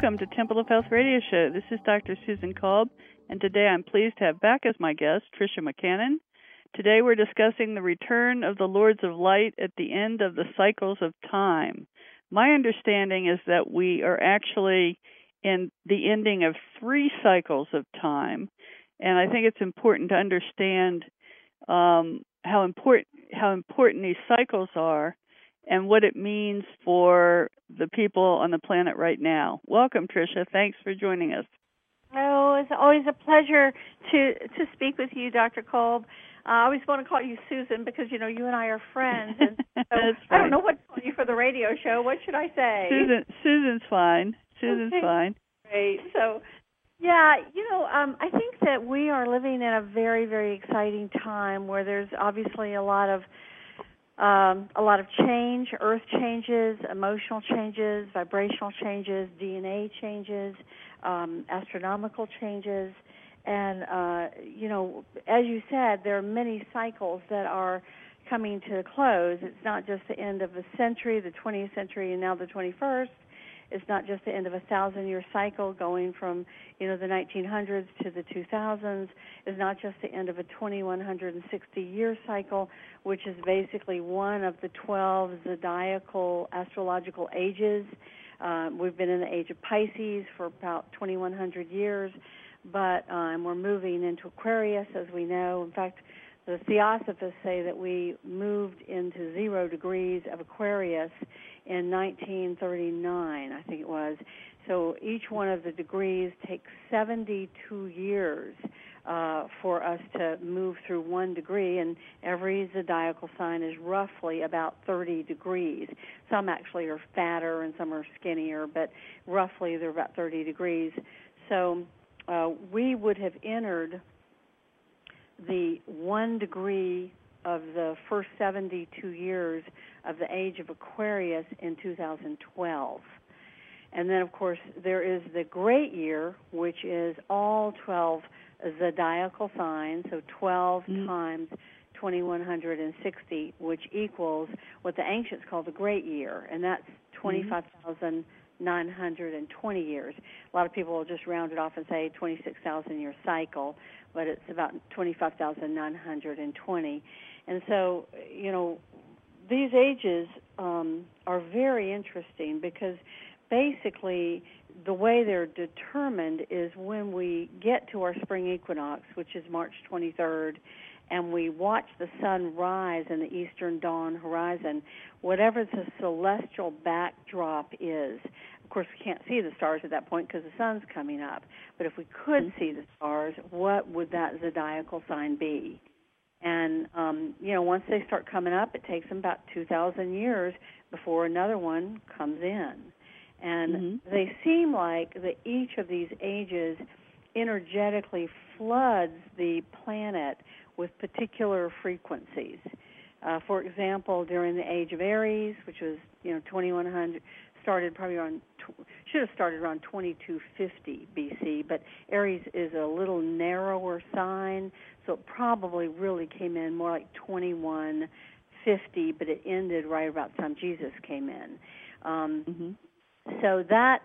Welcome to Temple of Health Radio Show. This is Dr. Susan Kolb, and today I'm pleased to have back as my guest Tricia McCannon. Today we're discussing the return of the Lords of Light at the end of the cycles of time. My understanding is that we are actually in the ending of three cycles of time, and I think it's important to understand um, how important how important these cycles are and what it means for the people on the planet right now. Welcome, Tricia. Thanks for joining us. Oh, it's always a pleasure to to speak with you, Dr. Kolb. Uh, I always want to call you Susan because you know you and I are friends. And so right. I don't know what to call you for the radio show. What should I say? Susan. Susan's fine. Susan's okay. fine. Great. So, yeah, you know, um, I think that we are living in a very, very exciting time where there's obviously a lot of um, a lot of change, earth changes, emotional changes, vibrational changes, DNA changes, um, astronomical changes, and uh, you know, as you said, there are many cycles that are coming to a close. It's not just the end of a century, the 20th century, and now the 21st. It's not just the end of a thousand year cycle going from, you know, the 1900s to the 2000s. It's not just the end of a 2160 year cycle, which is basically one of the 12 zodiacal astrological ages. Uh, we've been in the age of Pisces for about 2100 years, but um, we're moving into Aquarius, as we know. In fact, the Theosophists say that we moved into zero degrees of Aquarius in 1939, I think it was. So each one of the degrees takes 72 years uh, for us to move through one degree, and every zodiacal sign is roughly about 30 degrees. Some actually are fatter and some are skinnier, but roughly they're about 30 degrees. So uh, we would have entered the one degree of the first 72 years of the age of Aquarius in 2012. And then, of course, there is the great year, which is all 12 zodiacal signs, so 12 mm-hmm. times 2160, which equals what the ancients called the great year, and that's 25,920 years. A lot of people will just round it off and say 26,000 year cycle, but it's about 25,920. And so, you know, these ages um, are very interesting because basically the way they're determined is when we get to our spring equinox, which is March 23rd, and we watch the sun rise in the eastern dawn horizon, whatever the celestial backdrop is. Of course, we can't see the stars at that point because the sun's coming up. But if we could mm-hmm. see the stars, what would that zodiacal sign be? And um, you know, once they start coming up, it takes them about 2,000 years before another one comes in. And mm-hmm. they seem like that each of these ages energetically floods the planet with particular frequencies. Uh, for example, during the age of Aries, which was you know 2100, started probably around should have started around 2250 BC, but Aries is a little narrower sign, so it probably really came in more like 2150, but it ended right about the time Jesus came in. Um, mm-hmm. So that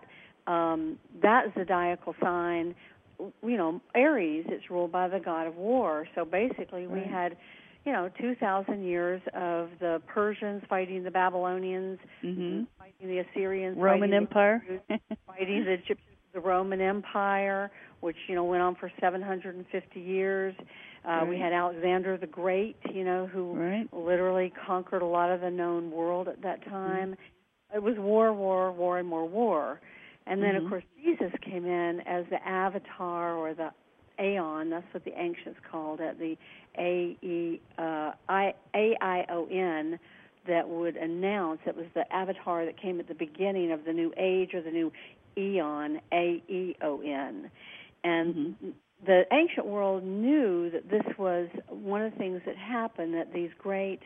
um, that zodiacal sign, you know, Aries, it's ruled by the god of war. So basically, we had you know, 2,000 years of the Persians fighting the Babylonians, mm-hmm. fighting the Assyrians, Roman fighting Empire, the, fighting the Egyptians, the Roman Empire, which you know went on for 750 years. Uh, right. We had Alexander the Great, you know, who right. literally conquered a lot of the known world at that time. Mm-hmm. It was war, war, war, and more war. And then, mm-hmm. of course, Jesus came in as the avatar or the Aeon. That's what the ancients called it, the A E uh, I A I O N. That would announce it was the avatar that came at the beginning of the new age or the new eon, A E O N, and mm-hmm. the ancient world knew that this was one of the things that happened. That these great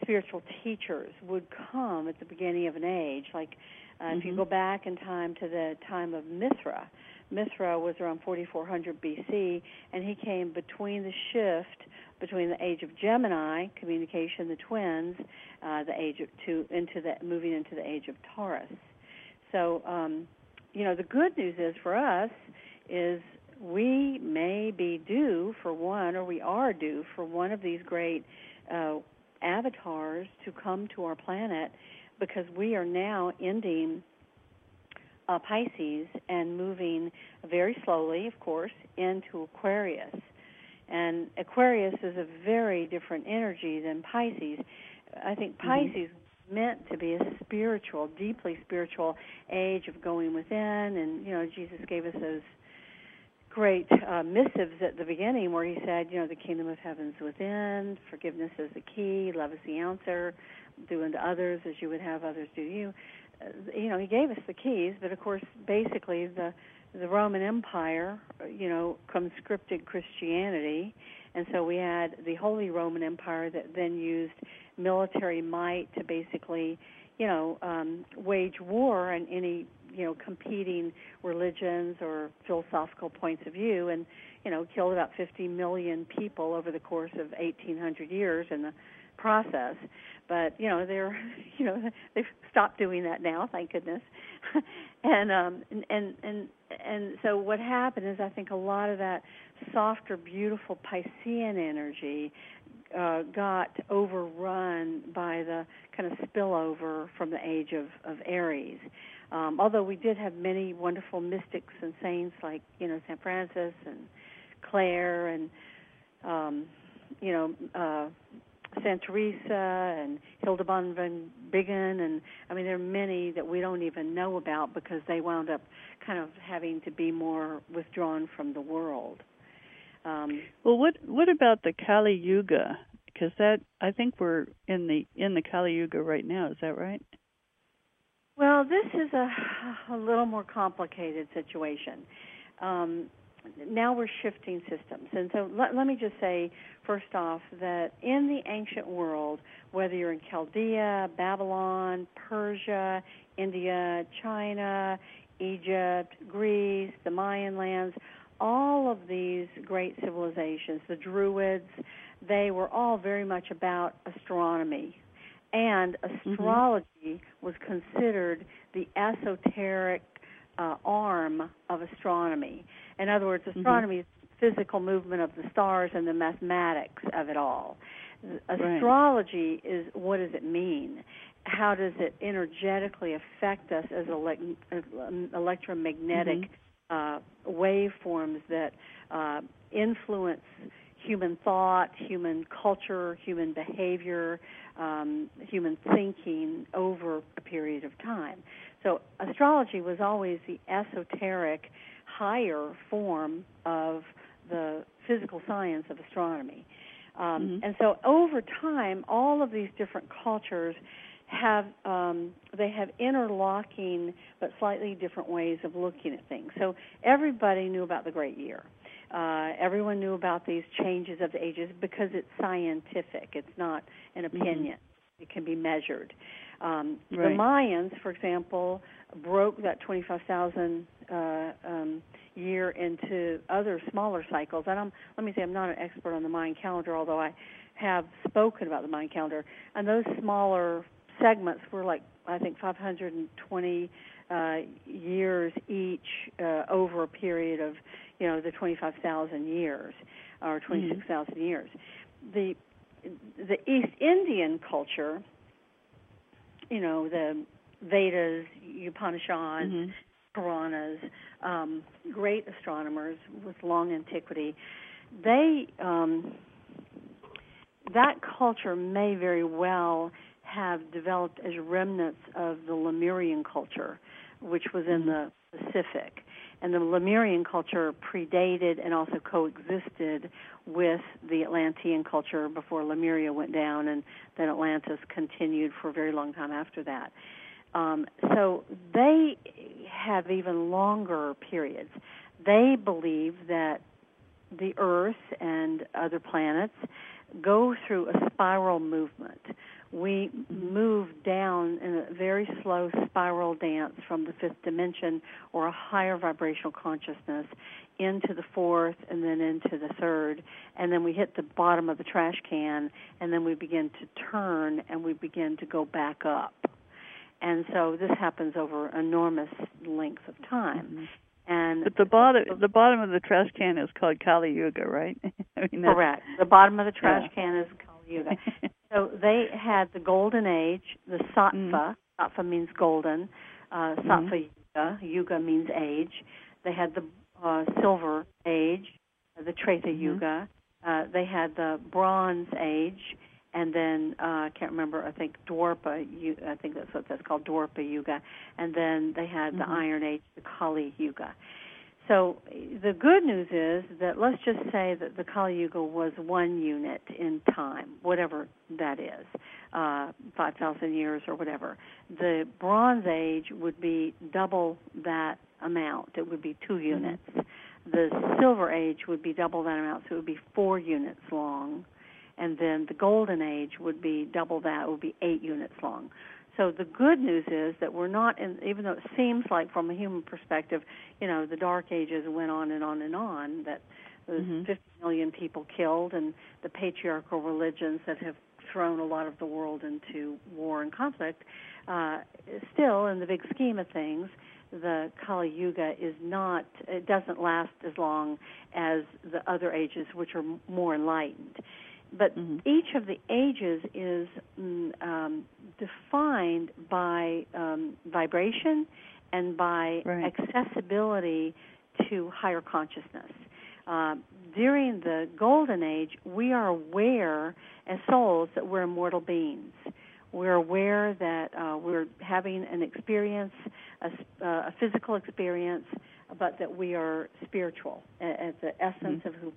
spiritual teachers would come at the beginning of an age, like uh, mm-hmm. if you mm-hmm. go back in time to the time of Mithra Mithra was around 4400 BC, and he came between the shift between the age of Gemini, communication, the twins, uh, the age of two into the moving into the age of Taurus. So, um, you know, the good news is for us is we may be due for one, or we are due for one of these great uh, avatars to come to our planet because we are now ending uh, Pisces and moving very slowly, of course, into Aquarius. And Aquarius is a very different energy than Pisces. I think mm-hmm. Pisces mm-hmm. meant to be a spiritual, deeply spiritual age of going within, and you know Jesus gave us those great uh, missives at the beginning where he said, you know, the kingdom of heaven's within, forgiveness is the key, love is the answer, do unto others as you would have others do to you. Uh, you know, he gave us the keys, but of course, basically the the Roman Empire, you know, conscripted Christianity, and so we had the Holy Roman Empire that then used military might to basically, you know, um, wage war on any you know competing religions or philosophical points of view, and you know killed about 50 million people over the course of 1800 years in the process. But you know they're you know they've stopped doing that now, thank goodness. and um and and and so what happened is I think a lot of that softer, beautiful Piscean energy uh, got overrun by the kind of spillover from the age of, of Aries. Um, although we did have many wonderful mystics and saints like you know Saint Francis and Clare and um, you know uh, Saint Teresa and Hildegard von Bingen, and I mean there are many that we don't even know about because they wound up kind of having to be more withdrawn from the world. Um, well, what what about the Kali Yuga? Because that I think we're in the in the Kali Yuga right now. Is that right? Well, this is a, a little more complicated situation. Um, now we're shifting systems. And so let, let, me just say, first off, that in the ancient world, whether you're in Chaldea, Babylon, Persia, India, China, Egypt, Greece, the Mayan lands, all of these great civilizations, the Druids, they were all very much about astronomy, and mm-hmm. astrology mm-hmm. was considered the esoteric uh, arm of astronomy. In other words, mm-hmm. astronomy mm-hmm. is physical movement of the stars and the mathematics of it all. Astrology right. is what does it mean? How does it energetically affect us as ele- electromagnetic mm-hmm. uh, waveforms that uh, influence human thought, human culture, human behavior, um, human thinking over a period of time. So astrology was always the esoteric, higher form of the physical science of astronomy. Um, mm-hmm. And so over time, all of these different cultures have um, they have interlocking but slightly different ways of looking at things. So everybody knew about the Great Year. Uh, everyone knew about these changes of the ages because it's scientific. It's not an mm-hmm. opinion. Mm-hmm. It can be measured. Um, right. The Mayans, for example, broke that 25,000 uh, um, year into other smaller cycles. And I'm, let me say, I'm not an expert on the Mayan calendar, although I have spoken about the Mayan calendar. And those smaller segments were like, I think, 520 uh, years each uh, over a period of you know the 25,000 years or 26,000 mm-hmm. years. The the East Indian culture, you know, the Vedas, Upanishads, mm-hmm. Puranas, um, great astronomers with long antiquity, they um, that culture may very well have developed as remnants of the Lemurian culture, which was in mm-hmm. the Pacific and the Lemurian culture predated and also coexisted with the Atlantean culture before Lemuria went down, and then Atlantis continued for a very long time after that. Um, so they have even longer periods. They believe that the Earth and other planets go through a spiral movement. We move down in a very slow spiral dance from the fifth dimension or a higher vibrational consciousness into the fourth and then into the third. And then we hit the bottom of the trash can and then we begin to turn and we begin to go back up. And so this happens over enormous lengths of time. Mm-hmm. And But the bottom the bottom of the trash can is called Kali Yuga, right? I mean, correct. The bottom of the trash Yeah. can is Kali Yuga. So they had the golden age, the sattva. Mm. Sattva means golden. Uh, Mm-hmm. yuga. Yuga means age. They had the uh, silver age, the Treta Mhm. Yuga. Uh, they had the bronze age, and then uh, I can't remember. I think Dwarpa. Yu- I think that's what that's called, Dwarpa Yuga. And then they had the Mhm. Iron Age, the Kali Yuga. So the good news is that let's just say that the Kali Yuga was one unit in time, whatever that is, uh, 5,000 years or whatever. The Bronze Age would be double that amount. It would be 2 units. The Silver Age would be double that amount, so it would be four units long. And then the Golden Age would be double that, would be eight units long. So the good news is that we're not in, even though it seems like from a human perspective, you know, the Dark Ages went on and on and on, that there's Mhm. 50 million people killed, and the patriarchal religions that have thrown a lot of the world into war and conflict. Uh, still, in the big scheme of things, the Kali Yuga is not, it doesn't last as long as the other ages, which are more enlightened. But Mhm. each of the ages is mm, um, defined by um, vibration and by Right. accessibility to higher consciousness. Uh, during the golden age, we are aware as souls that we're immortal beings. We're aware that uh, we're having an experience, a, uh, a physical experience, but that we are spiritual at, at the essence Mhm. of who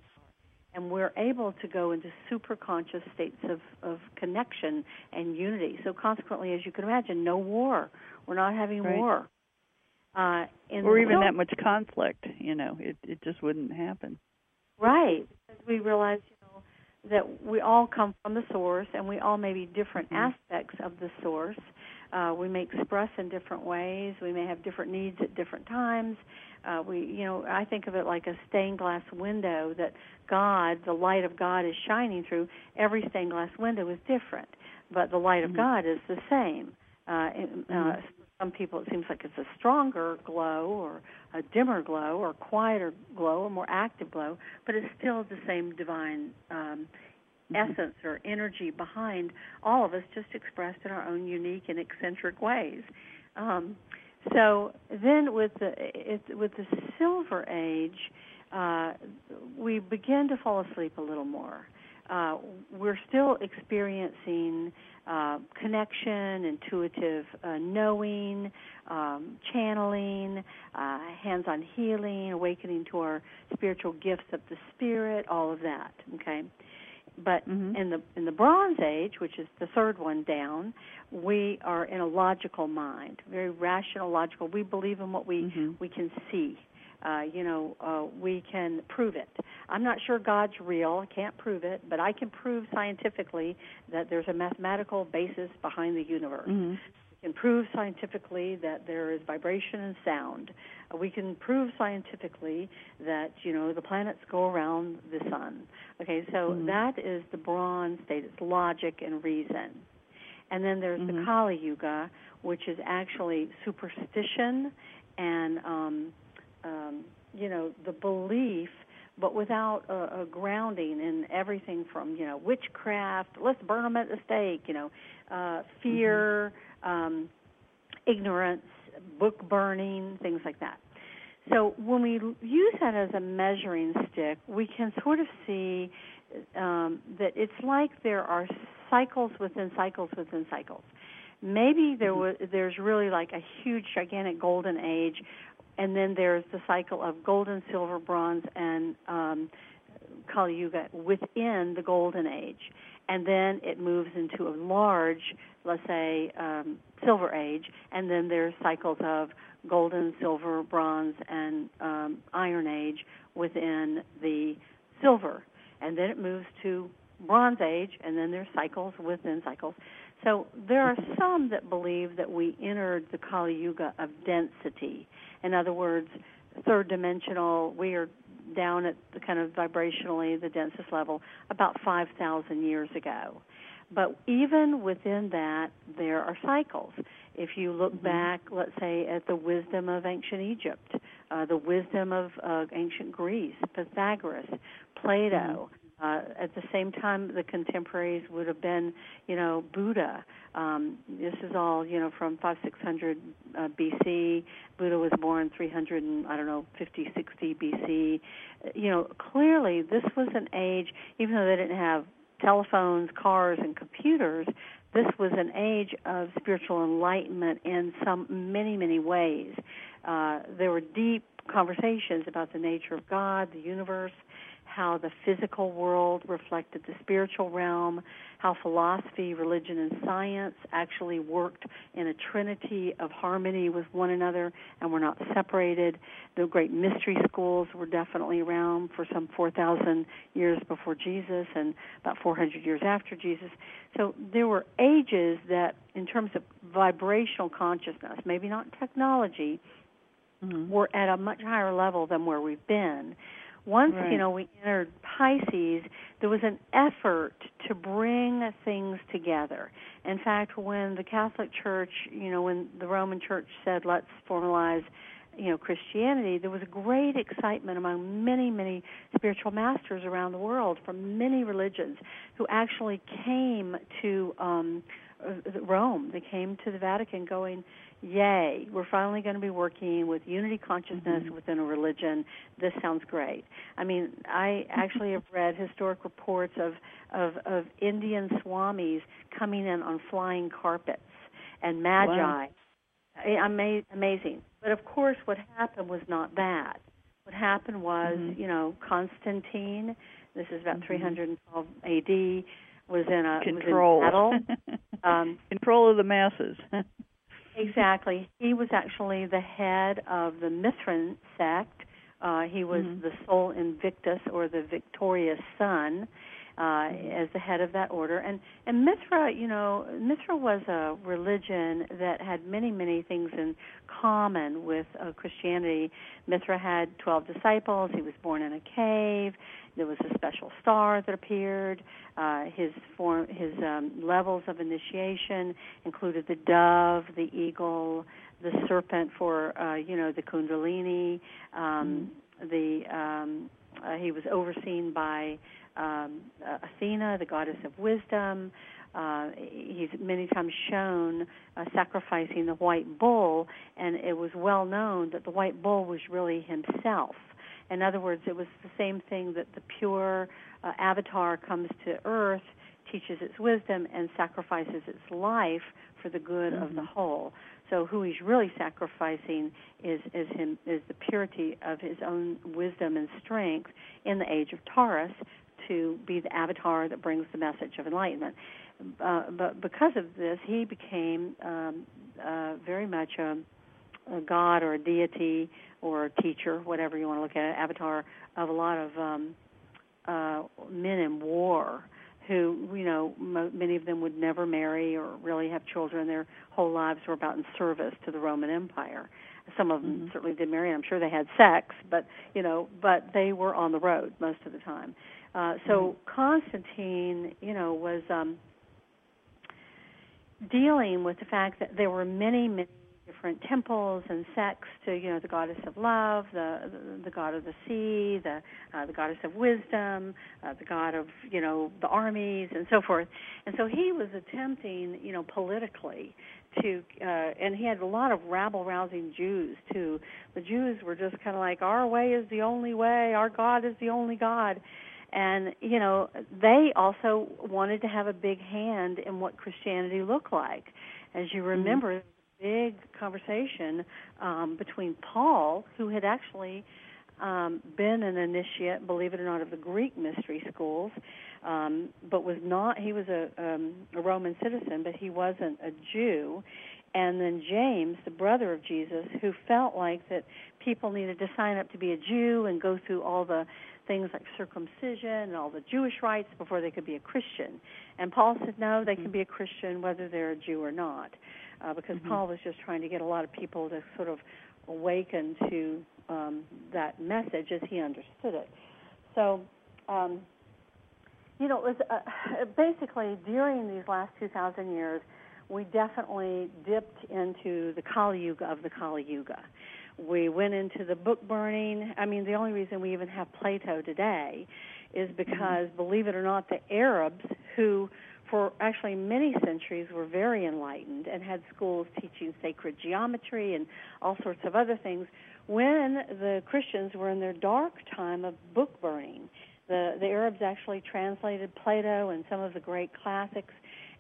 and we're able to go into super conscious states of, of connection and unity. So consequently, as you can imagine, no war. We're not having Right. war. Uh, or even that much conflict, you know, it it just wouldn't happen. Right. Because we realize, you know, that we all come from the source and we all may be different Mhm. aspects of the source. Uh, we may express in different ways. We may have different needs at different times. Uh, we, you know, I think of it like a stained glass window that God, the light of God, is shining through. Every stained glass window is different, but the light of Mhm. God is the same. Uh, uh, Mhm. for some people, it seems like it's a stronger glow or a dimmer glow or quieter glow or more active glow, but it's still the same divine um, Mhm. essence or energy behind all of us, just expressed in our own unique and eccentric ways. Um, so then, with the it, with the Silver Age, uh, we begin to fall asleep a little more. Uh, we're still experiencing uh, connection, intuitive uh, knowing, um, channeling, uh, hands-on healing, awakening to our spiritual gifts of the spirit, all of that. Okay, but Mhm. in the in the Bronze Age, which is the third one down, we are in a logical mind, very rational, logical. We believe in what we Mhm. we can see. Uh, you know, uh, we can prove it. I'm not sure God's real. I can't prove it, but I can prove scientifically that there's a mathematical basis behind the universe. Mhm. Can prove scientifically that there is vibration and sound. Uh, we can prove scientifically that you know the planets go around the sun. Okay, so Mhm. that is the bronze state. It's logic and reason. And then there's the Mhm. Kali Yuga, which is actually superstition and um, um, you know the belief, but without a, a grounding in everything from you know witchcraft. Let's burn them at the stake. You know, uh, fear, um, ignorance, book burning, things like that. So when we use that as a measuring stick, we can sort of see um, that it's like there are cycles within cycles within cycles. Maybe there was there's really like a huge gigantic golden age, and then there's the cycle of golden, silver, bronze, and um, Kali Yuga within the golden age, and then it moves into a large, let's say, um, silver age, and then there's cycles of golden, silver, bronze, and um, iron age within the silver, and then it moves to bronze age, and then there's cycles within cycles. So there are some that believe that we entered the Kali Yuga of density. In other words, third dimensional, we are down at the kind of vibrationally the densest level about 5,000 years ago. But even within that, there are cycles. If you look Mhm. back, let's say, at the wisdom of ancient Egypt, uh, the wisdom of uh, ancient Greece, Pythagoras, Plato. Uh, at the same time, the contemporaries would have been, you know, Buddha. Um, this is all, you know, from five six hundred uh, BC. Buddha was born 300 and I don't know 50 60 BC. You know, clearly this was an age, even though they didn't have telephones, cars, and computers. This was an age of spiritual enlightenment in some many many ways. Uh, there were deep conversations about the nature of God, the universe, how the physical world reflected the spiritual realm, how philosophy, religion, and science actually worked in a trinity of harmony with one another and were not separated. The great mystery schools were definitely around for some 4,000 years before Jesus and about 400 years after Jesus. So there were ages that, in terms of vibrational consciousness, maybe not technology, Mhm. we're at a much higher level than where we've been. Once Right. you know we entered Pisces, there was an effort to bring things together. In fact, when the Catholic Church, you know, when the Roman Church said, "Let's formalize," you know, Christianity, there was a great excitement among many, many spiritual masters around the world from many religions who actually came to um, uh, Rome. They came to the Vatican, going, yay, we're finally going to be working with unity consciousness Mhm. within a religion. This sounds great. I mean, I actually have read historic reports of, of, of Indian swamis coming in on flying carpets and magi. Wow. Ama- amazing. But of course, what happened was not that. What happened was, Mhm. you know, Constantine, this is about Mhm. 312 AD, was in a Control. was in battle. Um, Control of the masses. Exactly. He was actually the head of the Mithran sect. Uh, he was Mhm. the Sol Invictus, or the victorious sun, uh, as the head of that order. And and Mithra, you know, Mithra was a religion that had many many things in common with uh, Christianity. Mithra had twelve disciples. He was born in a cave. There was a special star that appeared. Uh, his form, his um, levels of initiation included the dove, the eagle, the serpent for uh, you know the Kundalini. Um, The um, uh, he was overseen by um, uh, Athena, the goddess of wisdom. Uh, he's many times shown uh, sacrificing the white bull, and it was well known that the white bull was really himself. In other words, it was the same thing that the pure uh, avatar comes to Earth, teaches its wisdom, and sacrifices its life for the good of the Mhm. whole. So who he's really sacrificing is is him is the purity of his own wisdom and strength in the age of Taurus to be the avatar that brings the message of enlightenment. Uh, but because of this, he became um, uh, very much a, a god or a deity or a teacher, whatever you want to look at it, avatar of a lot of um, uh, men in war who, you know, mo- many of them would never marry or really have children. Their whole lives were about in service to the Roman Empire. Some of them Mhm. certainly did marry. I'm sure they had sex, but you know, but they were on the road most of the time. Uh, so Constantine, you know, was um, dealing with the fact that there were many, many different temples and sects to, you know, the goddess of love, the the, the god of the sea, the uh, the goddess of wisdom, uh, the god of, you know, the armies and so forth. And so he was attempting, you know, politically to, uh, and he had a lot of rabble rousing Jews too. The Jews were just kind of like, our way is the only way, our God is the only God and you know they also wanted to have a big hand in what Christianity looked like. As you remember, mm-hmm. big conversation um, between Paul, who had actually um, been an initiate, believe it or not, of the Greek mystery schools, um, but was not. He was a, um, a Roman citizen, but he wasn't a Jew. And then James, the brother of Jesus, who felt like that people needed to sign up to be a Jew and go through all the things like circumcision and all the Jewish rites before they could be a Christian. And Paul said, no, they can be a Christian whether they're a Jew or not, uh, because mm-hmm. Paul was just trying to get a lot of people to sort of awaken to um, that message as he understood it. So, um, you know, it was uh, basically during these last 2,000 years, we definitely dipped into the Kali Yuga of the Kali Yuga. We went into the book burning. I mean, the only reason we even have Plato today is because, mm-hmm. believe it or not, the Arabs, who for actually many centuries were very enlightened and had schools teaching sacred geometry and all sorts of other things, when the Christians were in their dark time of book burning, the, the Arabs actually translated Plato and some of the great classics,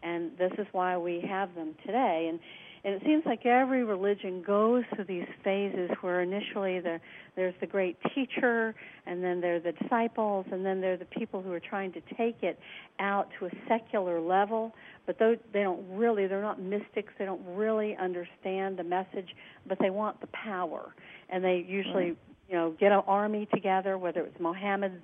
and this is why we have them today. And and it seems like every religion goes through these phases where initially the, there's the great teacher, and then there are the disciples, and then there are the people who are trying to take it out to a secular level. But those, they don't really, they're not mystics. They don't really understand the message, but they want the power, and they usually, you know, get an army together, whether it's Mohammed's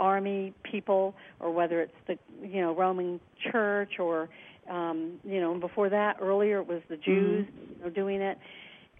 army people or whether it's the you know Roman Church or um, you know, and before that, earlier it was the Jews mm-hmm. you know, doing it,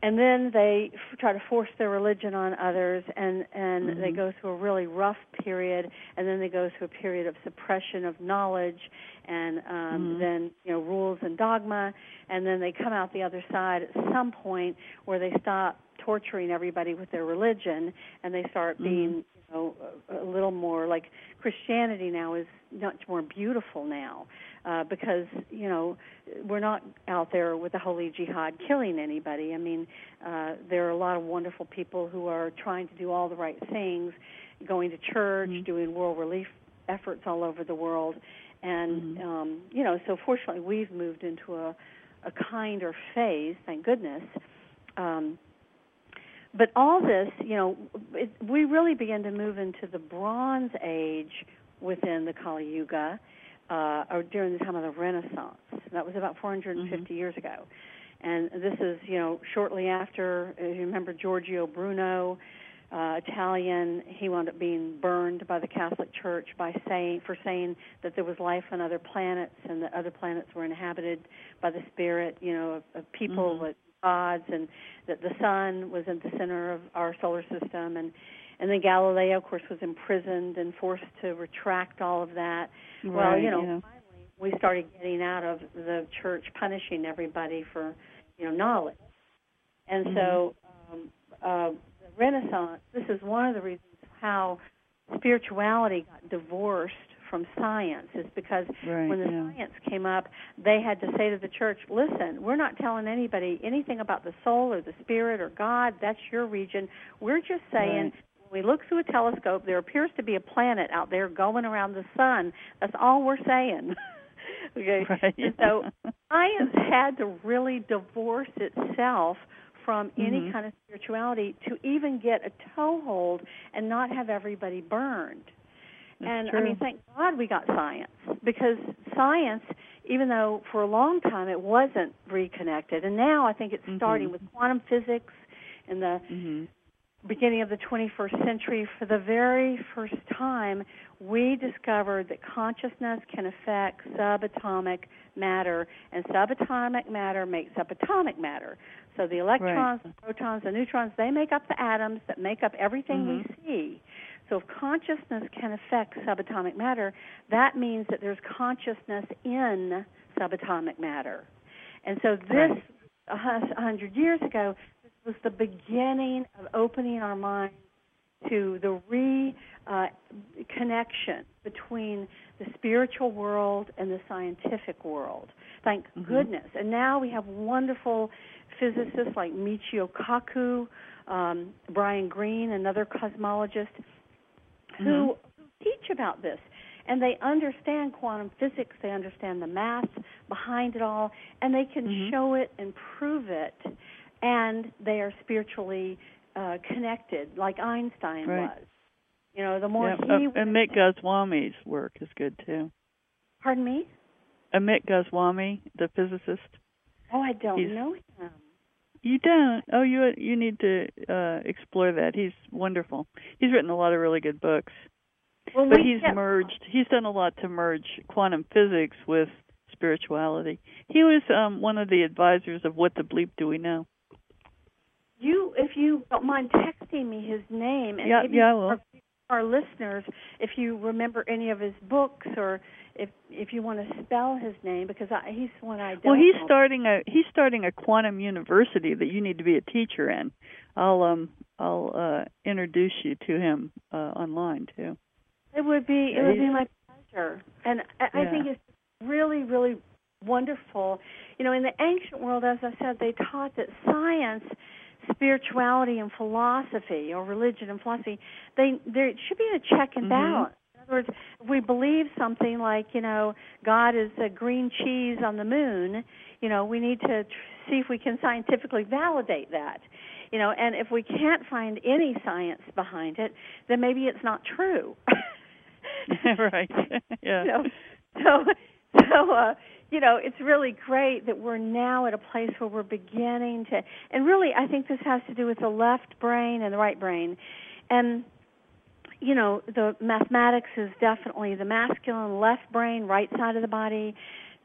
and then they f- try to force their religion on others, and and mm-hmm. they go through a really rough period, and then they go through a period of suppression of knowledge, and um, mm-hmm. then you know rules and dogma, and then they come out the other side at some point where they stop torturing everybody with their religion, and they start mm-hmm. being know, a, little more like Christianity now is much more beautiful now uh, because you know we're not out there with the holy jihad killing anybody. I mean, uh, there are a lot of wonderful people who are trying to do all the right things, going to church, mm-hmm. doing world relief efforts all over the world, and mm-hmm. um, you know, so fortunately we've moved into a a kinder phase, thank goodness. Um, but all this, you know, it, we really began to move into the Bronze Age within the Kali Yuga, uh, or during the time of the Renaissance. That was about 450 mm-hmm. years ago. And this is, you know, shortly after, as you remember, Giorgio Bruno, uh, Italian, he wound up being burned by the Catholic Church by saying for saying that there was life on other planets and that other planets were inhabited by the spirit, you know, of, of people mm-hmm. with gods, and that the sun was at the center of our solar system, and and then Galileo, of course, was imprisoned and forced to retract all of that. Right, well, you know, yeah. finally we started getting out of the church punishing everybody for, you know, knowledge, and mm-hmm. so um, uh, the Renaissance. This is one of the reasons how spirituality got divorced from science is because right, when the yeah. science came up, they had to say to the church, "Listen, we're not telling anybody anything about the soul or the spirit or God. That's your region. We're just saying." Right. When we look through a telescope, there appears to be a planet out there going around the sun. That's all we're saying. okay. Right. So science had to really divorce itself from any mm-hmm. kind of spirituality to even get a toehold and not have everybody burned. That's and true. I mean, thank God we got science because science, even though for a long time it wasn't reconnected, and now I think it's mm-hmm. starting with quantum physics in the mm-hmm. beginning of the 21st century. For the very first time, we discovered that consciousness can affect subatomic matter, and subatomic matter makes up atomic matter. So the electrons, right. the protons, the neutrons, they make up the atoms that make up everything mm-hmm. we see. So if consciousness can affect subatomic matter, that means that there's consciousness in subatomic matter. And so this, a right. hundred years ago, this was the beginning of opening our minds to the re uh, connection between the spiritual world and the scientific world. Thank mm-hmm. goodness. And now we have wonderful physicists like Michio Kaku, um, Brian Greene, another cosmologist, who, mm-hmm. teach about this. And they understand quantum physics, they understand the math behind it all, and they can mm-hmm. show it and prove it. And they are spiritually uh, connected, like Einstein right. was. You know, the more yeah, he uh, Amit Goswami's work is good too. Pardon me? Amit Goswami, the physicist. Oh, I don't He's, know him. You don't? Oh, you you need to uh explore that. He's wonderful. He's written a lot of really good books. Well, but he's kept, merged. He's done a lot to merge quantum physics with spirituality. He was um one of the advisors of What the Bleep Do We Know. You, if you don't mind texting me his name, and yeah, maybe yeah. Our, our listeners, if you remember any of his books or if if you want to spell his name because I, he's one I don't Well, he's know. starting a he's starting a quantum university that you need to be a teacher in. I'll um I'll uh introduce you to him uh online too. It would be it Yeah, would be my pleasure, and I, I think it's really really wonderful. You know, in the ancient world, as I said, they taught that science, spirituality, and philosophy, or religion and philosophy, they there should be a check and Mhm. balance. Other words, if we believe something like you know God is a green cheese on the moon, you know we need to tr- see if we can scientifically validate that. You know, and if we can't find any science behind it, then maybe it's not true. right. yeah. You know, so so uh, you know, it's really great that we're now at a place where we're beginning to, and really, I think this has to do with the left brain and the right brain, and you know, the mathematics is definitely the masculine left brain, right side of the body.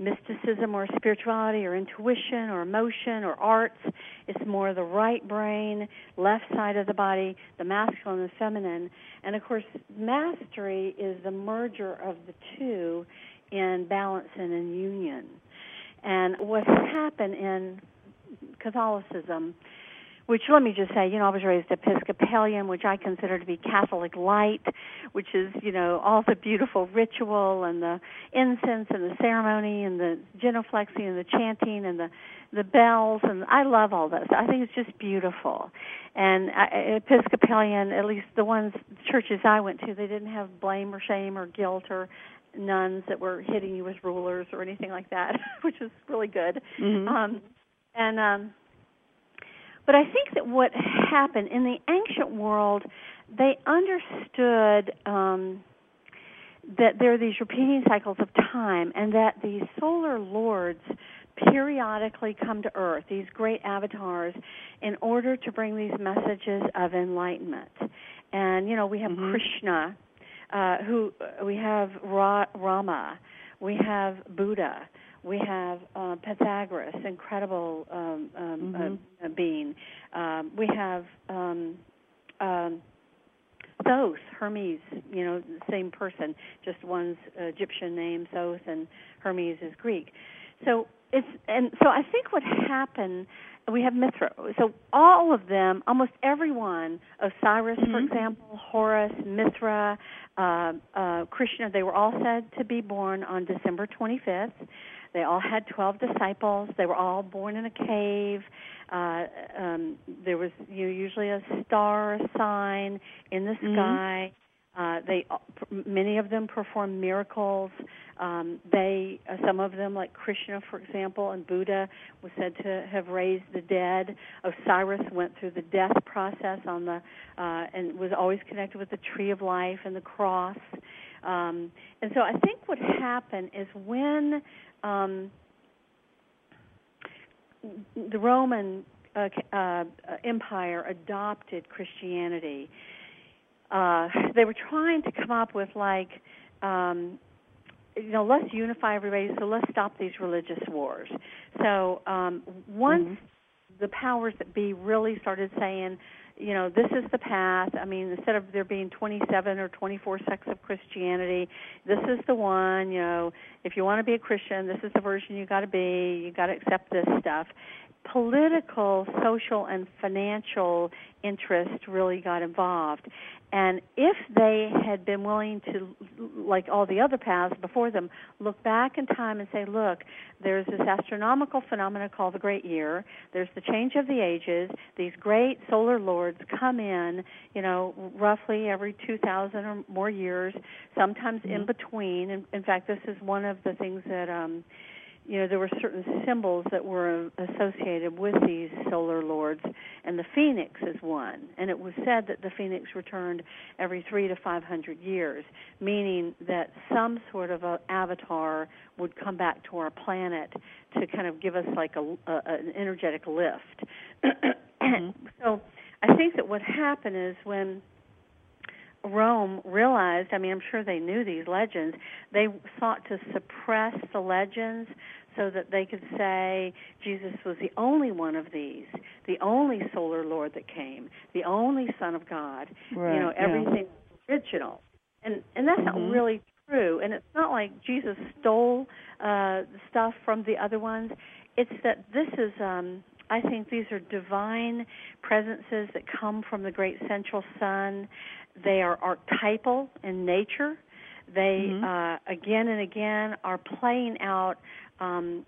Mysticism or spirituality or intuition or emotion or arts, it's more the right brain, left side of the body, the masculine and the feminine. And of course, mastery is the merger of the two in balance and in union. And what happened in Catholicism, which let me just say, you know, I was raised Episcopalian, which I consider to be Catholic light, which is, you know, all the beautiful ritual and the incense and the ceremony and the genuflexing and the chanting and the the bells and I love all this. I think it's just beautiful. And I, Episcopalian, at least the ones churches I went to, they didn't have blame or shame or guilt or nuns that were hitting you with rulers or anything like that, which is really good. Mhm. Um, and um, but I think that what happened in the ancient world, they understood um, that there are these repeating cycles of time, and that these solar lords periodically come to Earth, these great avatars, in order to bring these messages of enlightenment. And you know, we have Mhm. Krishna, uh, who we have Ra- Rama, we have Buddha, we have uh, Pythagoras, incredible um, um, Mhm. uh, being. Um, we have um, um, Thoth, Hermes, you know, the same person, just one's Egyptian name, Thoth, and Hermes is Greek. So it's and so I think what happened we have Mithra. So all of them, almost everyone, Osiris, for Mhm. example, Horus, Mithra, uh, uh, Krishna, they were all said to be born on December 25th. They all had 12 disciples. They were all born in a cave. Uh, um, there was you know, usually a star sign in the Mhm. sky. Uh, they many of them perform miracles. Um, they uh, some of them, like Krishna, for example, and Buddha, was said to have raised the dead. Osiris went through the death process on the uh, and was always connected with the tree of life and the cross. Um, and so I think what happened is when um, the Roman uh, uh, Empire adopted Christianity, uh, they were trying to come up with like, um, you know, let's unify everybody, so let's stop these religious wars. So um, once Mhm. the powers that be really started saying, you know, this is the path. I mean, instead of there being 27 or 24 sects of Christianity, this is the one. You know, if you want to be a Christian, this is the version you got to be. You got to accept this stuff. Political, social, and financial interest really got involved. And if they had been willing to, like all the other paths before them, look back in time and say, look, there's this astronomical phenomenon called the Great Year. There's the change of the ages. These great solar lords come in, you know, roughly every 2,000 or more years, sometimes in Mhm. between. In, in fact, this is one of the things that, um, you know, there were certain symbols that were associated with these solar lords, and the phoenix is one. And it was said that the phoenix returned every three to five hundred years, meaning that some sort of a avatar would come back to our planet to kind of give us like a, a an energetic lift. Mhm. So, I think that what happened is when Rome realized, I mean, I'm sure they knew these legends, they sought to suppress the legends so that they could say Jesus was the only one of these, the only solar lord that came, the only son of God. Right, you know, yeah. everything original. And and that's Mhm. not really true. And it's not like Jesus stole uh, stuff from the other ones. It's that this is, um, I think, these are divine presences that come from the great central sun. They are archetypal in nature. They mm-hmm. uh, again and again are playing out, um,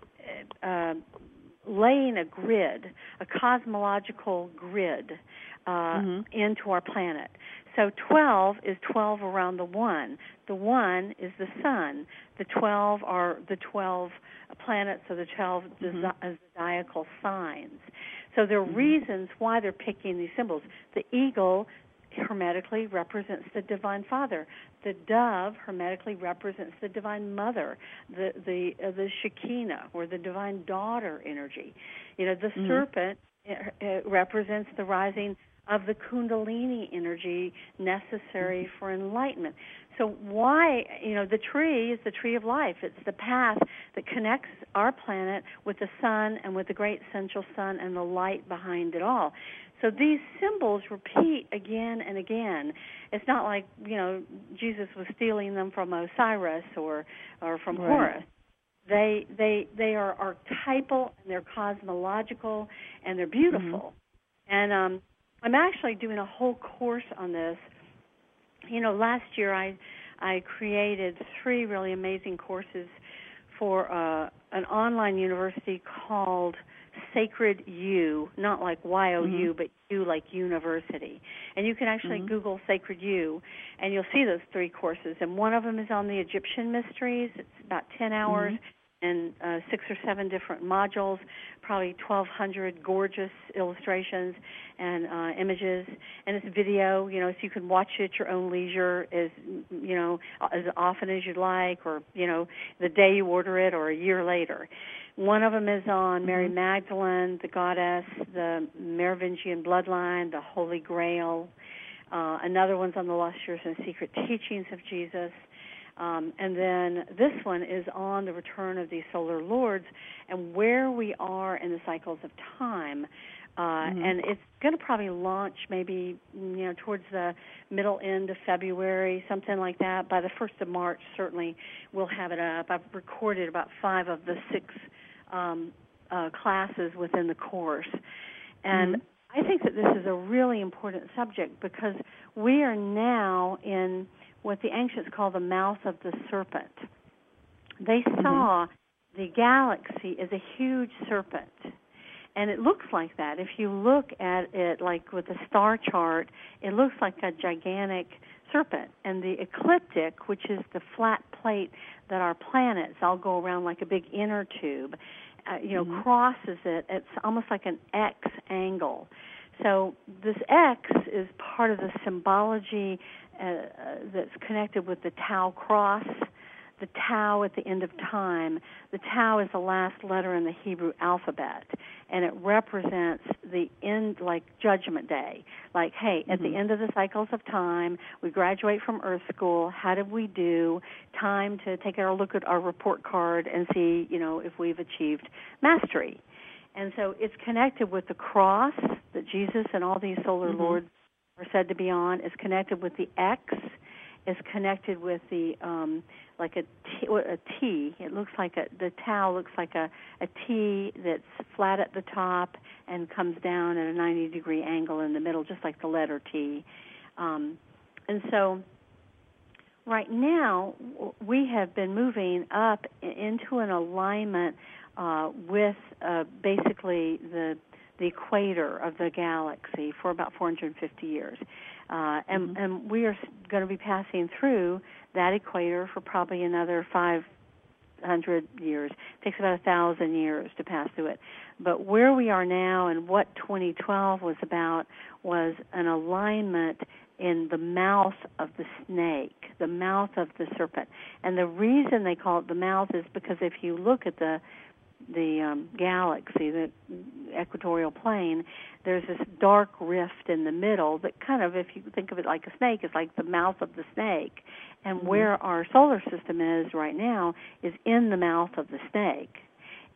uh, laying a grid, a cosmological grid uh, mm-hmm. into our planet. So 12 is 12 around the 1. The 1 is the sun. The 12 are the 12 planets or the 12 mm-hmm. zodiacal signs. So there are mm-hmm. reasons why they're picking these symbols. The eagle hermetically represents the divine father. The dove hermetically represents the divine mother, the the uh, the Shekinah or the divine daughter energy. You know, the mm-hmm. serpent uh, uh represents the rising of the kundalini energy necessary mm-hmm. for enlightenment. So why, you know, the tree is the tree of life. It's the path that connects our planet with the sun and with the great central sun and the light behind it all. So these symbols repeat again and again. It's not like, you know, Jesus was stealing them from Osiris or or from right. Horus. They they they are archetypal and they're cosmological and they're beautiful. Mm-hmm. And um I'm actually doing a whole course on this. You know, last year I I created three really amazing courses for uh, an online university called Sacred U, not like Y O U, mm-hmm. but U like university. And you can actually mm-hmm. Google Sacred U, and you'll see those three courses. And one of them is on the Egyptian mysteries. It's about 10 hours. Mm-hmm and uh, six or seven different modules, probably 1,200 gorgeous illustrations and uh, images, and it's video. You know, so you can watch it at your own leisure, as you know, as often as you'd like, or you know, the day you order it, or a year later. One of them is on Mary mm-hmm. Magdalene, the goddess, the Merovingian bloodline, the Holy Grail. Uh, another one's on the lost years and secret teachings of Jesus um, and then this one is on the return of these solar lords and where we are in the cycles of time. Uh, mm-hmm. And it's going to probably launch maybe you know towards the middle end of February, something like that. By the first of March, certainly we'll have it up. I've recorded about five of the six um, uh, classes within the course, and mm-hmm. I think that this is a really important subject because we are now in what the ancients call the mouth of the serpent. They mm-hmm. saw mm-hmm. the galaxy as a huge serpent. And it looks like that. If you look at it like with a star chart, it looks like a gigantic serpent. And the ecliptic, which is the flat plate that our planets all go around like a big inner tube, uh, you know, mm-hmm. crosses it. It's almost like an X angle. So this X is part of the symbology uh, that's connected with the Tau cross, the Tau at the end of time. The Tau is the last letter in the Hebrew alphabet, and it represents the end, like Judgment Day. Like, hey, at mm-hmm. the end of the cycles of time, we graduate from Earth School. How did we do? Time to take a look at our report card and see, you know, if we've achieved mastery. And so it's connected with the cross that Jesus and all these solar mm-hmm. lords are said to be on is connected with the X, is connected with the um, like a T, a T. It looks like a the tau looks like a a T that's flat at the top and comes down at a 90 degree angle in the middle, just like the letter T. Um, and so right now we have been moving up into an alignment uh, with uh, basically the the equator of the galaxy for about 450 years. Uh, and, mm-hmm. and we are going to be passing through that equator for probably another 500 years. It takes about a thousand years to pass through it. But where we are now and what 2012 was about was an alignment in the mouth of the snake, the mouth of the serpent. And the reason they call it the mouth is because if you look at the the um, galaxy, the equatorial plane, there's this dark rift in the middle that kind of, if you think of it like a snake, is like the mouth of the snake. And mm-hmm. where our solar system is right now is in the mouth of the snake.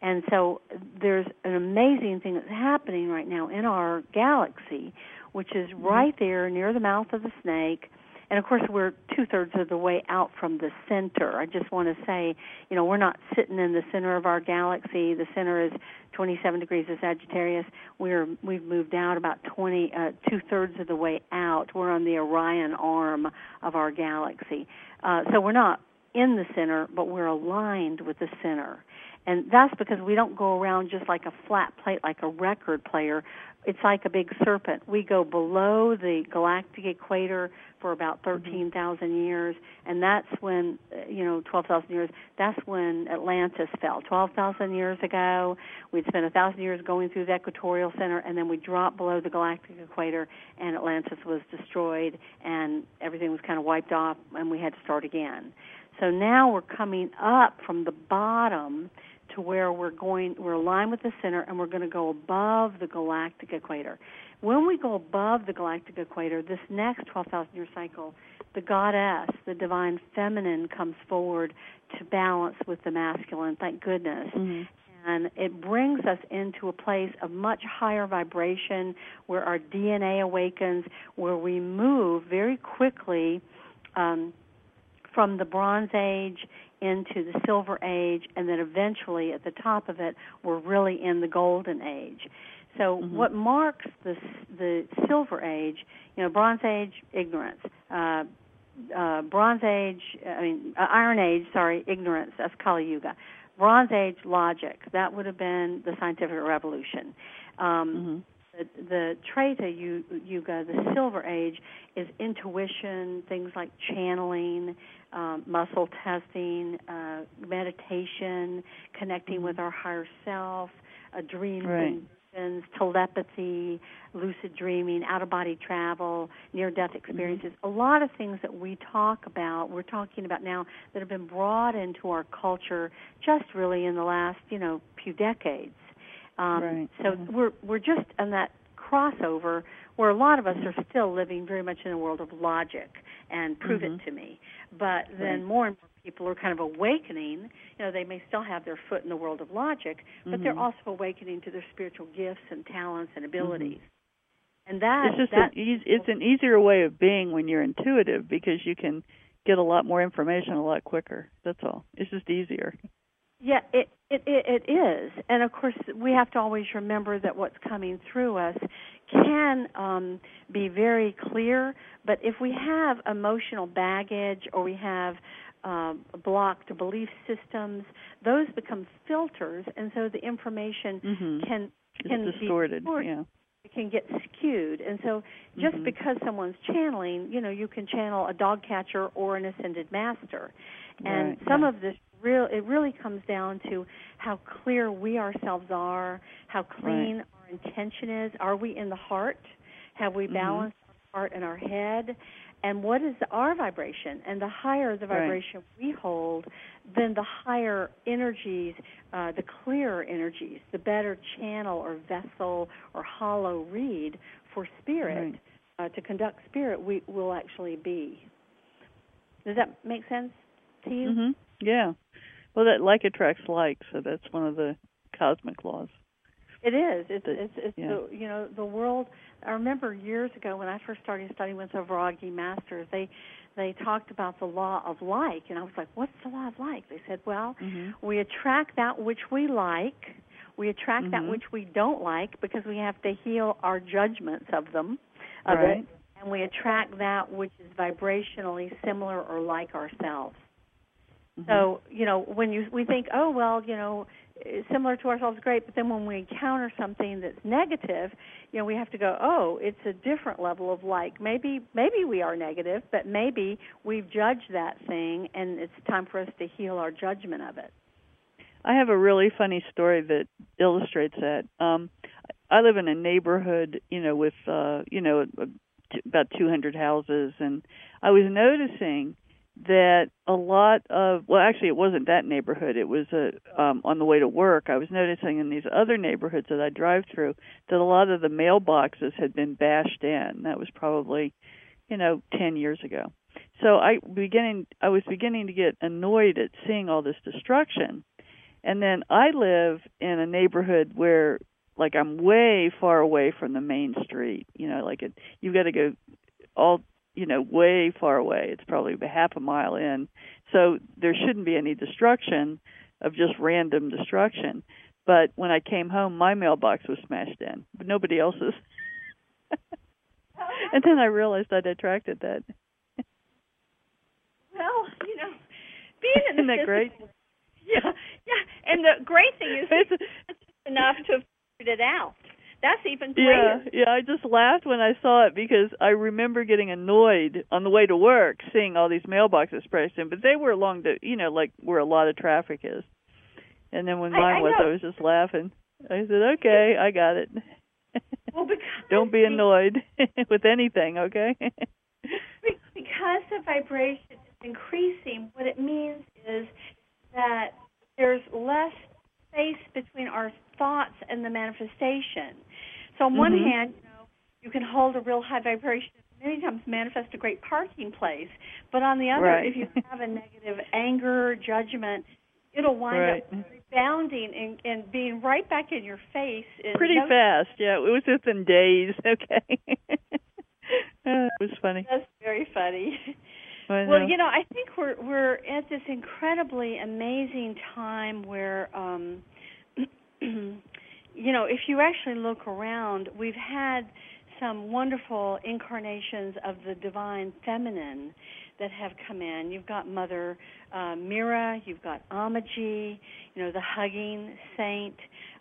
And so there's an amazing thing that's happening right now in our galaxy, which is mm-hmm. right there near the mouth of the snake and of course we're two thirds of the way out from the center. I just want to say, you know, we're not sitting in the center of our galaxy. The center is 27 degrees of Sagittarius. We're we've moved out about 20 uh, two thirds of the way out. We're on the Orion arm of our galaxy, uh, so we're not in the center, but we're aligned with the center. And that's because we don't go around just like a flat plate, like a record player it's like a big serpent. We go below the galactic equator for about mm-hmm. 13,000 years, and that's when, uh, you know, 12,000 years, that's when Atlantis fell. 12,000 years ago, we'd spent a 1,000 years going through the equatorial center, and then we dropped below the galactic equator, and Atlantis was destroyed, and everything was kind of wiped off, and we had to start again. So now we're coming up from the bottom to where we're going, we're aligned with the center, and we're going to go above the galactic equator. When we go above the galactic equator, this next 12,000 year cycle, the goddess, the divine feminine, comes forward to balance with the masculine. Thank goodness. Mm-hmm. And it brings us into a place of much higher vibration where our DNA awakens, where we move very quickly um, from the Bronze Age into the Silver Age, and then eventually at the top of it, we're really in the Golden Age. So mm-hmm. what marks the the Silver Age, you know, Bronze Age ignorance, uh, uh, Bronze Age, I mean uh, Iron Age, sorry, ignorance. That's Kali Yuga. Bronze Age logic. That would have been the scientific revolution. Um, mm-hmm the, the Treta Yuga, the Silver Age, is intuition, things like channeling, um, muscle testing, uh, meditation, connecting with our higher self, a dream right. visions, telepathy, lucid dreaming, out of body travel, near death Mm-hmm. experiences. Mm-hmm. A lot of things that we talk about, we're talking about now that have been brought into our culture just really in the last, you know, few decades. Um, right. So we're we're just in that crossover where a lot of us are still living very much in a world of logic and prove mm-hmm. it to me. But then right. more and more people are kind of awakening. You know, they may still have their foot in the world of logic, but mm-hmm. they're also awakening to their spiritual gifts and talents and abilities. Mm-hmm. And that it's just that, an easy, it's an easier way of being when you're intuitive because you can get a lot more information a lot quicker. That's all. It's just easier. Yeah, it, it it it is, and of course we have to always remember that what's coming through us can um, be very clear. But if we have emotional baggage or we have uh, blocked belief systems, those become filters, and so the information mm-hmm. can it's can distorted. be distorted. Yeah. It can get skewed, and so just mm-hmm. because someone's channeling, you know, you can channel a dog catcher or an ascended master, and right. some yeah. of this real it really comes down to how clear we ourselves are, how clean right. our intention is. Are we in the heart? Have we balanced mm-hmm. our heart and our head? And what is our vibration? And the higher the vibration right. we hold, then the higher energies, uh, the clearer energies, the better channel or vessel or hollow reed for spirit right. uh, to conduct spirit we will actually be. Does that make sense to you? Mm-hmm. Yeah. Well, that like attracts like, so that's one of the cosmic laws. It is. It's it's, it's yeah. the you know the world. I remember years ago when I first started studying with the Vairagi masters, they they talked about the law of like, and I was like, "What's the law of like?" They said, "Well, mm-hmm. we attract that which we like, we attract mm-hmm. that which we don't like because we have to heal our judgments of them, of right. it, and we attract that which is vibrationally similar or like ourselves." Mm-hmm. So you know when you we think, oh well, you know, similar to ourselves, great. But then when we encounter something that's negative, you know, we have to go, oh, it's a different level of like. Maybe maybe we are negative, but maybe we've judged that thing, and it's time for us to heal our judgment of it. I have a really funny story that illustrates that. Um, I live in a neighborhood, you know, with uh, you know about 200 houses, and I was noticing that a lot of well actually it wasn't that neighborhood. It was a um on the way to work. I was noticing in these other neighborhoods that i drive through that a lot of the mailboxes had been bashed in. That was probably you know 10 years ago. So i beginning i was beginning to get annoyed at seeing all this destruction. And then i live in a neighborhood where like i'm way far away from the main street. You know like it you've got to go all you know way far away. It's probably half a mile in, so there shouldn't be any destruction of just random destruction. But when I came home, my mailbox was smashed in, but nobody else's. and then I realized I'd attracted that. Well, you know, being in the Isn't that great? Yeah, yeah. And the great thing is it's enough to have figured it out. That's even Yeah, greater. yeah. I just laughed when I saw it because I remember getting annoyed on the way to work seeing all these mailboxes smashed in, but they were along the, you know, like where a lot of traffic is. And then when I- mine I was, know. I was just laughing. I said, "Okay, I got it." Well, because Don't be annoyed with anything, okay? Because the vibration is increasing, what it means is that there's less space between our thoughts and the manifestation. So on one Mhm. hand, you know, you can hold a real high vibration many times manifest a great parking place. But on the other, Right. if you have a negative anger, judgment, it'll wind Right. up rebounding and, and being right back in your face. In Pretty no fast, yeah. It was within days, okay. It was funny. That's very funny. I Well, you know, I think we're we're at this incredibly amazing time where um you know, if you actually look around, we've had some wonderful incarnations of the divine feminine that have come in. You've got Mother uh, Mira, you've got Amaji, you know, the hugging saint.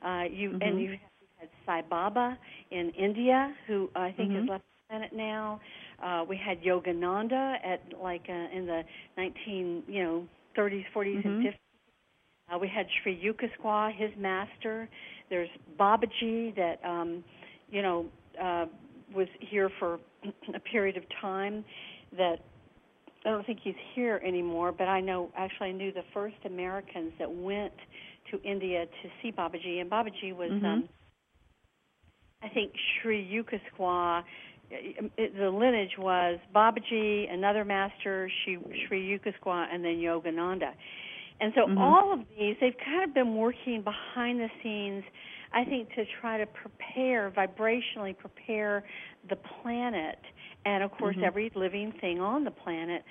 Uh, you Mhm. and you had Sai Baba in India, who I think Mhm. has left the planet now. Uh, we had Yogananda at like uh, in the 19, you know, 30s, 40s, and Mhm. 50s. Uh, we had Sri Yukteswar, his master. There's Babaji that, um, you know, uh, was here for a period of time. That I don't think he's here anymore, but I know actually I knew the first Americans that went to India to see Babaji, and Babaji was, Mhm. um, I think, Sri Yukteswar. It, the lineage was Babaji, another master, Sri, Sri Yukteswar, and then Yogananda. And so Mhm. all of these, they've kind of been working behind the scenes, I think, to try to prepare, vibrationally prepare the planet, and of course Mhm. every living thing on the planet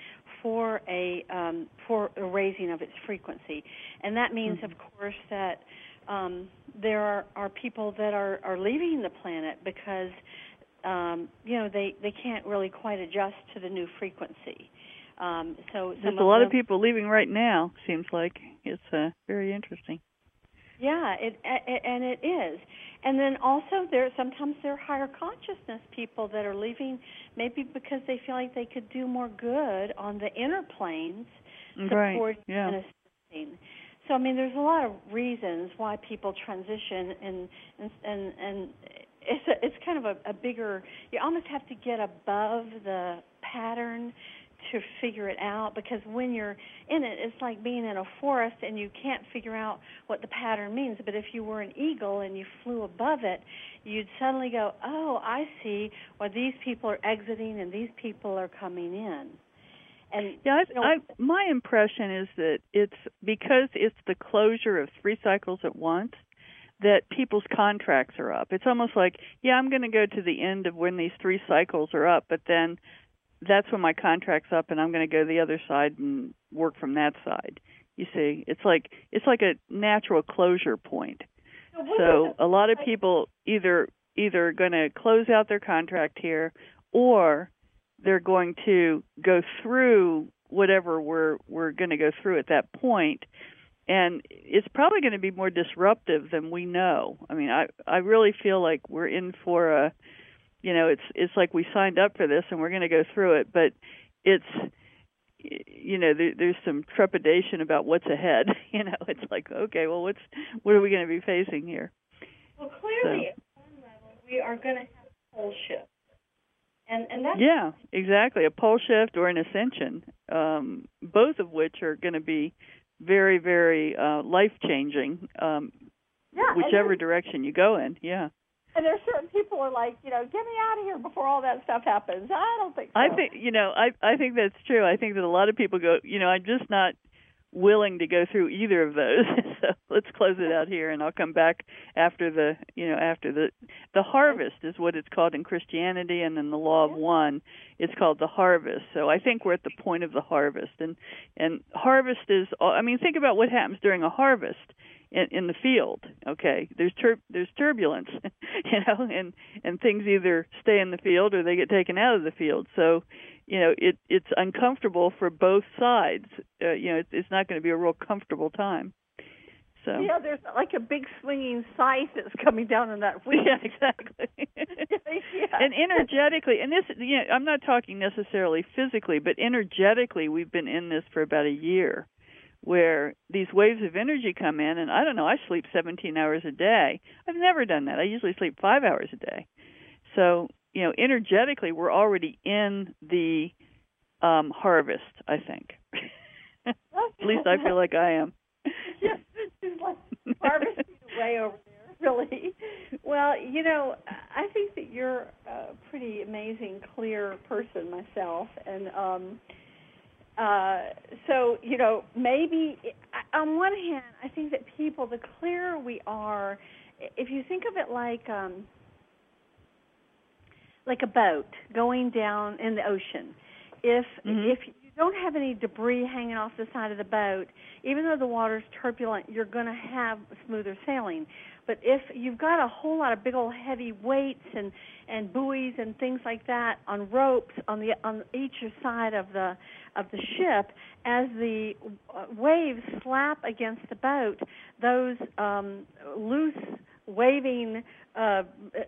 for a um, for a raising of its frequency. And that means, Mhm. of course, that um, there are, are people that are, are leaving the planet because um, you know they, they can't really quite adjust to the new frequency. Um, so There's a lot them- of people leaving right now. Seems like it's uh, very interesting. Yeah, it, it and it is. And then also there sometimes there are higher consciousness people that are leaving maybe because they feel like they could do more good on the inner planes Right. Yeah. and assisting. So I mean there's a lot of reasons why people transition and and and, and it's a, it's kind of a, a bigger you almost have to get above the pattern to figure it out because when you're in it it's like being in a forest and you can't figure out what the pattern means. But if you were an eagle and you flew above it you'd suddenly go oh i see why these people are exiting and these people are coming in. And Yeah, you know, I, I, my impression is that it's because it's the closure of three cycles at once that people's contracts are up. It's almost like, yeah, I'm going to go to the end of when these three cycles are up, but then that's when my contract's up, and I'm going to go to the other side and work from that side. You see, it's like it's like a natural closure point. So a lot of people either either going to close out their contract here, or they're going to go through whatever we're we're going to go through at that point and it's probably going to be more disruptive than we know. I mean i i really feel like we're in for a you know it's it's like we signed up for this and we're going to go through it but it's you know there, there's some trepidation about what's ahead you know? It's like okay well what's what are we going to be facing here? Well clearly at one level we are going to have a pole shift. And and that's Yeah, exactly. A pole shift or an ascension, um, both of which are going to be very, very uh, life changing, um, yeah, whichever direction you go in. Yeah, And there's certain people who are like, you know, get me out of here before all that stuff happens. I don't think so. I think you know, I I think that's true. I think that a lot of people go, you know, I'm just not willing to go through either of those. so let's close it out here, and I'll come back after the you know after the the harvest is what it's called in Christianity, and in the Law of One, it's called the harvest. So I think we're at the point of the harvest, and and harvest is I mean think about what happens during a harvest in, in the field. Okay, there's tur- there's turbulence, you know, and and things either stay in the field or they get taken out of the field. So you know it it's uncomfortable for both sides. Uh, you know it's, it's not going to be a real comfortable time. So. Yeah there's like a big swinging scythe that's coming down in that wheel. Yeah exactly. Yeah. and energetically and this you know i'm not talking necessarily physically but energetically we've been in this for about a year where these waves of energy come in and i don't know i sleep 17 hours a day. I've never done that. I usually sleep 5 hours a day. So you know, energetically, we're already in the um, harvest. I think. At least I feel like I am. yeah, it's like harvesting way over there, really. Well, you know, I think that you're a pretty amazing, clear person myself, and um, uh, so you know, maybe on one hand, I think that people, the clearer we are, if you think of it like um, like a boat going down in the ocean. If mm-hmm. if you don't have any debris hanging off the side of the boat, even though the water's turbulent, you're going to have smoother sailing. But if you've got a whole lot of big old heavy weights and and buoys and things like that on ropes on the on each side of the of the ship, as the uh, waves slap against the boat, those um, loose waving uh,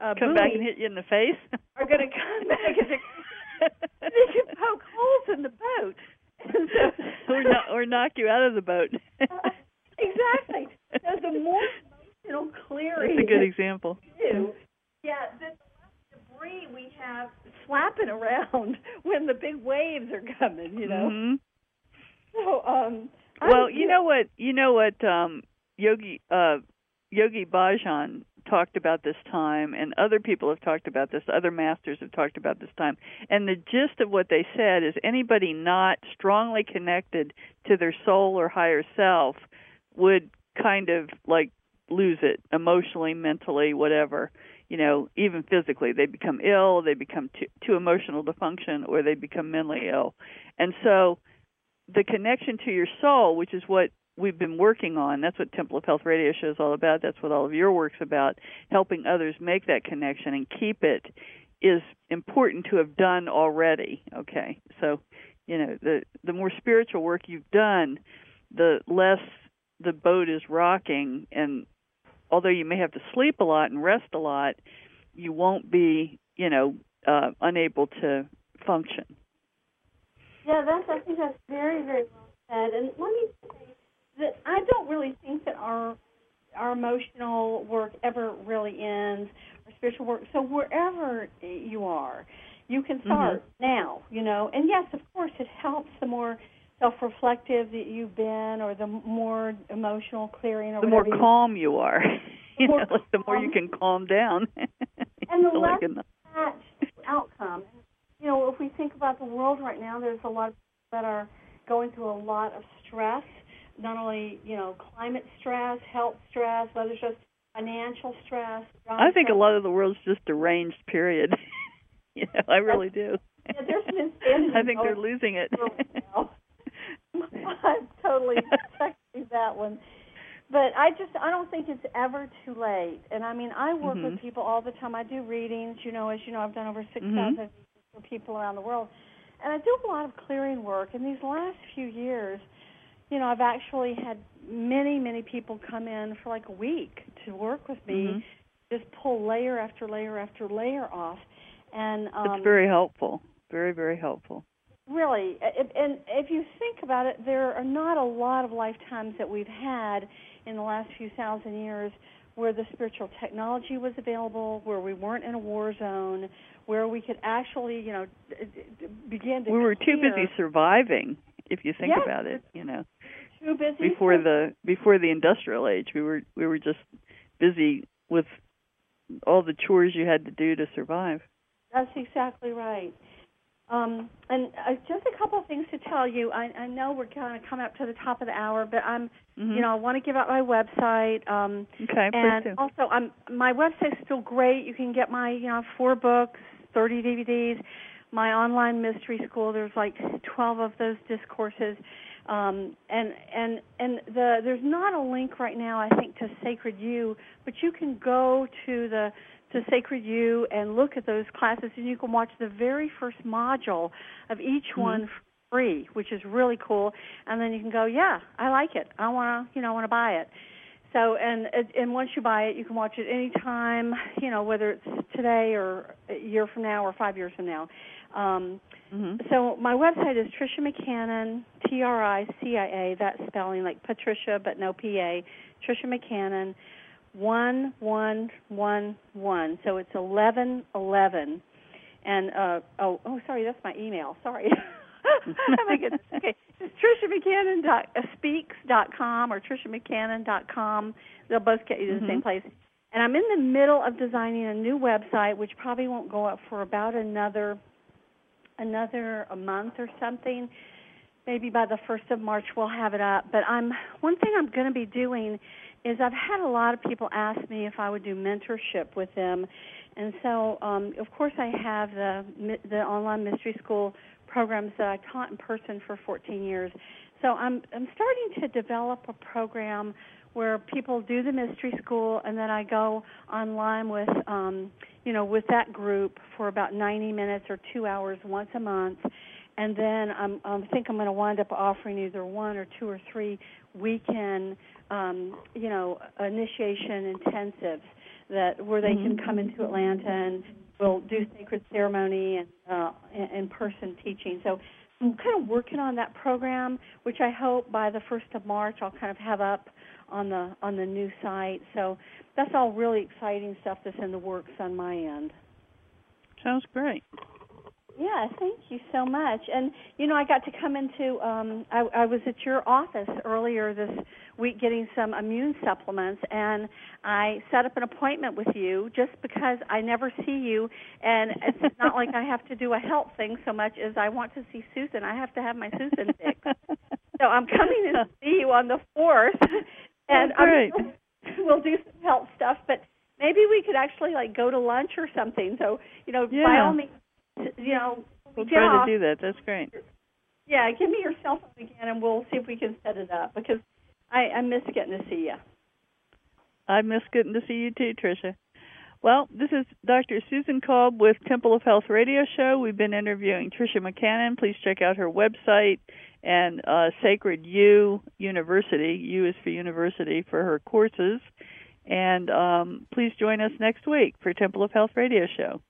uh, come back and hit you in the face. are going to come back and they can poke holes in the boat. so, or, not, or knock you out of the boat. uh, exactly. So the more emotional clearing. That's a good example. Do, yeah, the less debris we have slapping around when the big waves are coming. You know. Mm-hmm. So, um. Well, you know what? You know what? Um, Yogi uh, Yogi Bhajan talked about this time, and other people have talked about this, other masters have talked about this time. And the gist of what they said is anybody not strongly connected to their soul or higher self would kind of like lose it emotionally, mentally, whatever. You know, even physically, they become ill, they become too, too emotional to function, or they become mentally ill. And so, the connection to your soul, which is what we've been working on. That's what Temple of Health Radio Show is all about. That's what all of your work's about. Helping others make that connection and keep it is important to have done already. Okay, so you know the the more spiritual work you've done, the less the boat is rocking. And although you may have to sleep a lot and rest a lot, you won't be you know uh, unable to function. Yeah, that's I think that's very very well said. And let me say that I don't really think that our our emotional work ever really ends, or spiritual work. So wherever you are, you can start mm-hmm. now. You know, and yes, of course, it helps the more self-reflective that you've been, or the more emotional clearing, or the more calm you are. you know, like the more you can calm down. and the less like that outcome. You know, if we think about the world right now, there's a lot of people that are going through a lot of stress not only you know climate stress, health stress, whether it's just financial stress. I think stress. a lot of the world's just deranged. Period. you know, I really do. Yeah, there's an insanity. I think they're losing it. I'm totally expecting that one. But I just I don't think it's ever too late. And I mean I work mm-hmm. with people all the time. I do readings, you know, as you know, I've done over six mm-hmm. thousand for people around the world. And I do a lot of clearing work. In these last few years, you know, I've actually had many, many people come in for like a week to work with me, mm-hmm. just pull layer after layer after layer off. And um, it's very helpful. Very, very helpful. Really, and if you think about it, there are not a lot of lifetimes that we've had in the last few thousand years where the spiritual technology was available, where we weren't in a war zone, where we could actually, you know, begin to. We were too busy surviving, if you think yes, about it. You know, too busy before the before the industrial age. We were we were just busy with all the chores you had to do to survive. That's exactly right. Um, and uh, just a couple of things to tell you. I, I know we're kind of coming up to the top of the hour, but I'm, mm-hmm. you know, I want to give out my website. Um, okay, and do. also, I'm my website's still great. You can get my, you know, four books, 30 DVDs. My online mystery school. There's like 12 of those discourses. Um, and and and the there's not a link right now I think to Sacred U, but you can go to the to Sacred U and look at those classes, and you can watch the very first module of each mm-hmm. one free, which is really cool. And then you can go, yeah, I like it. I want to, you know, I want to buy it. So and and once you buy it, you can watch it anytime, you know, whether it's today or a year from now or five years from now. Um, mm-hmm. So my website is Tricia McCannon, T R I C I A. That spelling like Patricia, but no P A. Tricia McCannon one one one one. So it's eleven eleven. And uh oh oh sorry, that's my email. Sorry. oh my goodness. Okay. It's Tricia McCannon dot uh, speaks dot com or Tricia McCannon dot com. They'll both get you to the mm-hmm. same place. And I'm in the middle of designing a new website which probably won't go up for about another another a month or something. Maybe by the first of March we'll have it up. But I'm one thing I'm gonna be doing is I've had a lot of people ask me if I would do mentorship with them, and so um, of course I have the the online mystery school programs that I taught in person for 14 years. So I'm I'm starting to develop a program where people do the mystery school and then I go online with um you know with that group for about 90 minutes or 2 hours once a month and then I'm I think I'm going to wind up offering either one or two or three weekend um, you know, initiation intensives that where they mm-hmm. can come into Atlanta and we'll do sacred ceremony and uh, in person teaching. So I'm kind of working on that program, which I hope by the first of March I'll kind of have up on the on the new site. So that's all really exciting stuff that's in the works on my end. Sounds great. Yeah, thank you so much. And you know, I got to come into um I, I was at your office earlier this week getting some immune supplements and I set up an appointment with you just because I never see you and it's not like I have to do a health thing so much as I want to see Susan. I have to have my Susan fixed. so I'm coming to see you on the fourth Oh, and oh, great. we'll do some health stuff, but maybe we could actually like go to lunch or something. So, you know, yeah. by all means you know, we'll try off. to do that. That's great. Yeah, give me your cell phone again, and we'll see if we can set it up because I, I miss getting to see you. I miss getting to see you too, Tricia. Well, this is Dr. Susan Kolb with Temple of Health Radio Show. We've been interviewing Tricia McCannon. Please check out her website and uh, Sacred U University. U is for university for her courses. And um, please join us next week for Temple of Health Radio Show.